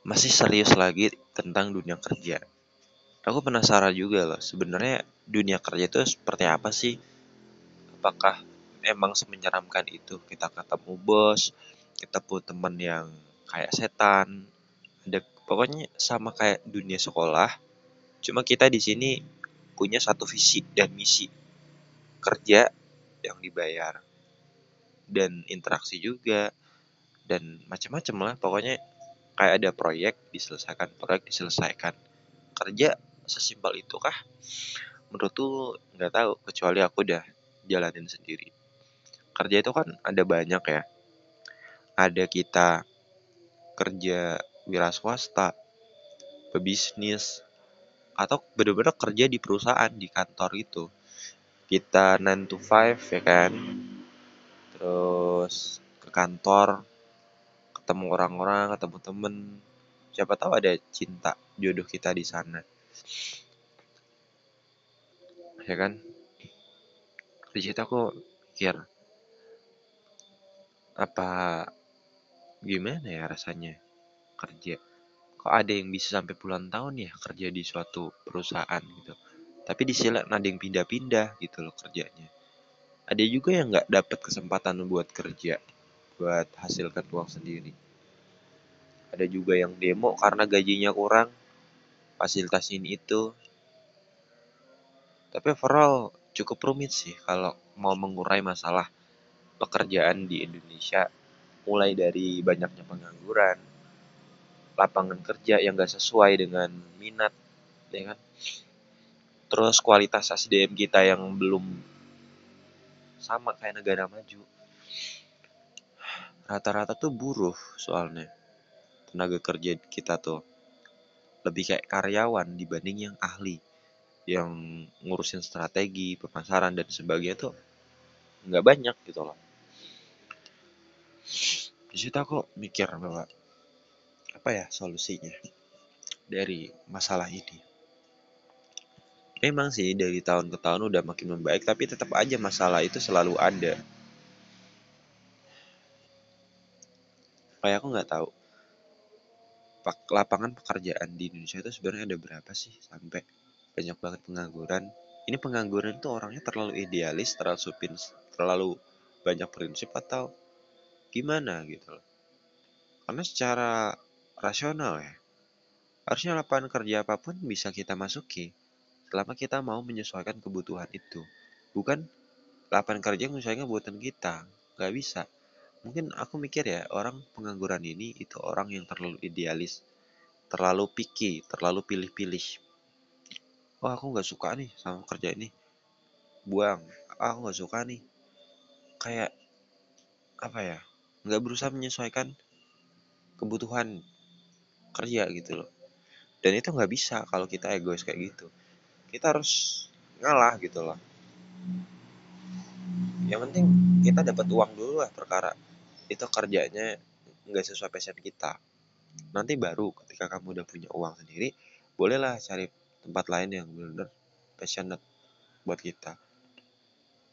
masih serius lagi tentang dunia kerja. Aku penasaran juga loh, sebenarnya dunia kerja itu seperti apa sih? Apakah emang semenyeramkan itu kita ketemu bos, ketemu teman yang kayak setan, ada pokoknya sama kayak dunia sekolah. Cuma kita di sini punya satu visi dan misi kerja yang dibayar dan interaksi juga dan macam-macam lah pokoknya kayak ada proyek diselesaikan proyek diselesaikan kerja sesimpel itu kah menurut tuh nggak tahu kecuali aku udah jalanin sendiri. Kerja itu kan ada banyak ya. Ada kita kerja wira swasta pebisnis atau bener-bener kerja di perusahaan di kantor itu. Kita 9 to 5 ya kan? Terus ke kantor ketemu orang-orang ketemu temen. Siapa tahu ada cinta jodoh kita di sana. Ya kan? Di situ aku pikir apa gimana ya rasanya kerja? Kok ada yang bisa sampai puluhan tahun ya kerja di suatu perusahaan gitu? Tapi di sini ada yang pindah-pindah gitu loh kerjanya. Ada juga yang nggak dapat kesempatan buat kerja buat hasilkan uang sendiri. Ada juga yang demo karena gajinya kurang fasilitas ini itu. Tapi overall cukup rumit sih kalau mau mengurai masalah pekerjaan di Indonesia. Mulai dari banyaknya pengangguran lapangan kerja yang gak sesuai dengan minat ya kan? Terus kualitas SDM kita yang belum sama kayak negara maju rata-rata tuh buruh soalnya. Tenaga kerja kita tuh. Lebih kayak karyawan dibanding yang ahli. Yang ngurusin strategi pemasaran dan sebagainya tuh nggak banyak gitu loh. Di situ aku mikir bahwa apa ya solusinya dari masalah ini. Memang sih dari tahun ke tahun udah makin membaik tapi tetap aja masalah itu selalu ada kayak aku nggak tahu lapangan pekerjaan di Indonesia itu sebenarnya ada berapa sih? Sampai banyak banget pengangguran. Ini pengangguran itu orangnya terlalu idealis terlalu supin terlalu banyak prinsip atau gimana gitu loh. Karena secara rasional ya harusnya lapangan kerja apa pun bisa kita masuki selama kita mau menyesuaikan kebutuhan itu. Bukan lapangan kerja menyesuaikan kebutuhan kita nggak bisa mungkin aku mikir ya orang pengangguran ini itu orang yang terlalu idealis terlalu picky terlalu pilih-pilih. Oh aku nggak suka nih sama kerja ini. Buang. Oh, aku nggak suka nih. Kayak apa ya nggak berusaha menyesuaikan kebutuhan kerja gitu loh. Dan itu nggak bisa kalau kita egois kayak gitu. Kita harus ngalah gitu loh. Yang penting kita dapat uang dulu lah perkara itu kerjanya nggak sesuai passion kita. Nanti baru ketika kamu udah punya uang sendiri bolehlah cari tempat lain yang benar-benar passionate buat kita.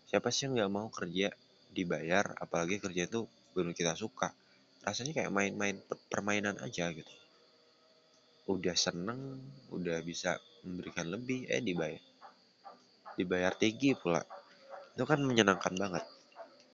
Siapa sih yang nggak mau kerja dibayar apalagi kerja itu benar kita suka. Rasanya kayak main-main permainan aja gitu. Udah seneng udah bisa memberikan lebih eh dibayar dibayar tinggi pula. Itu kan menyenangkan banget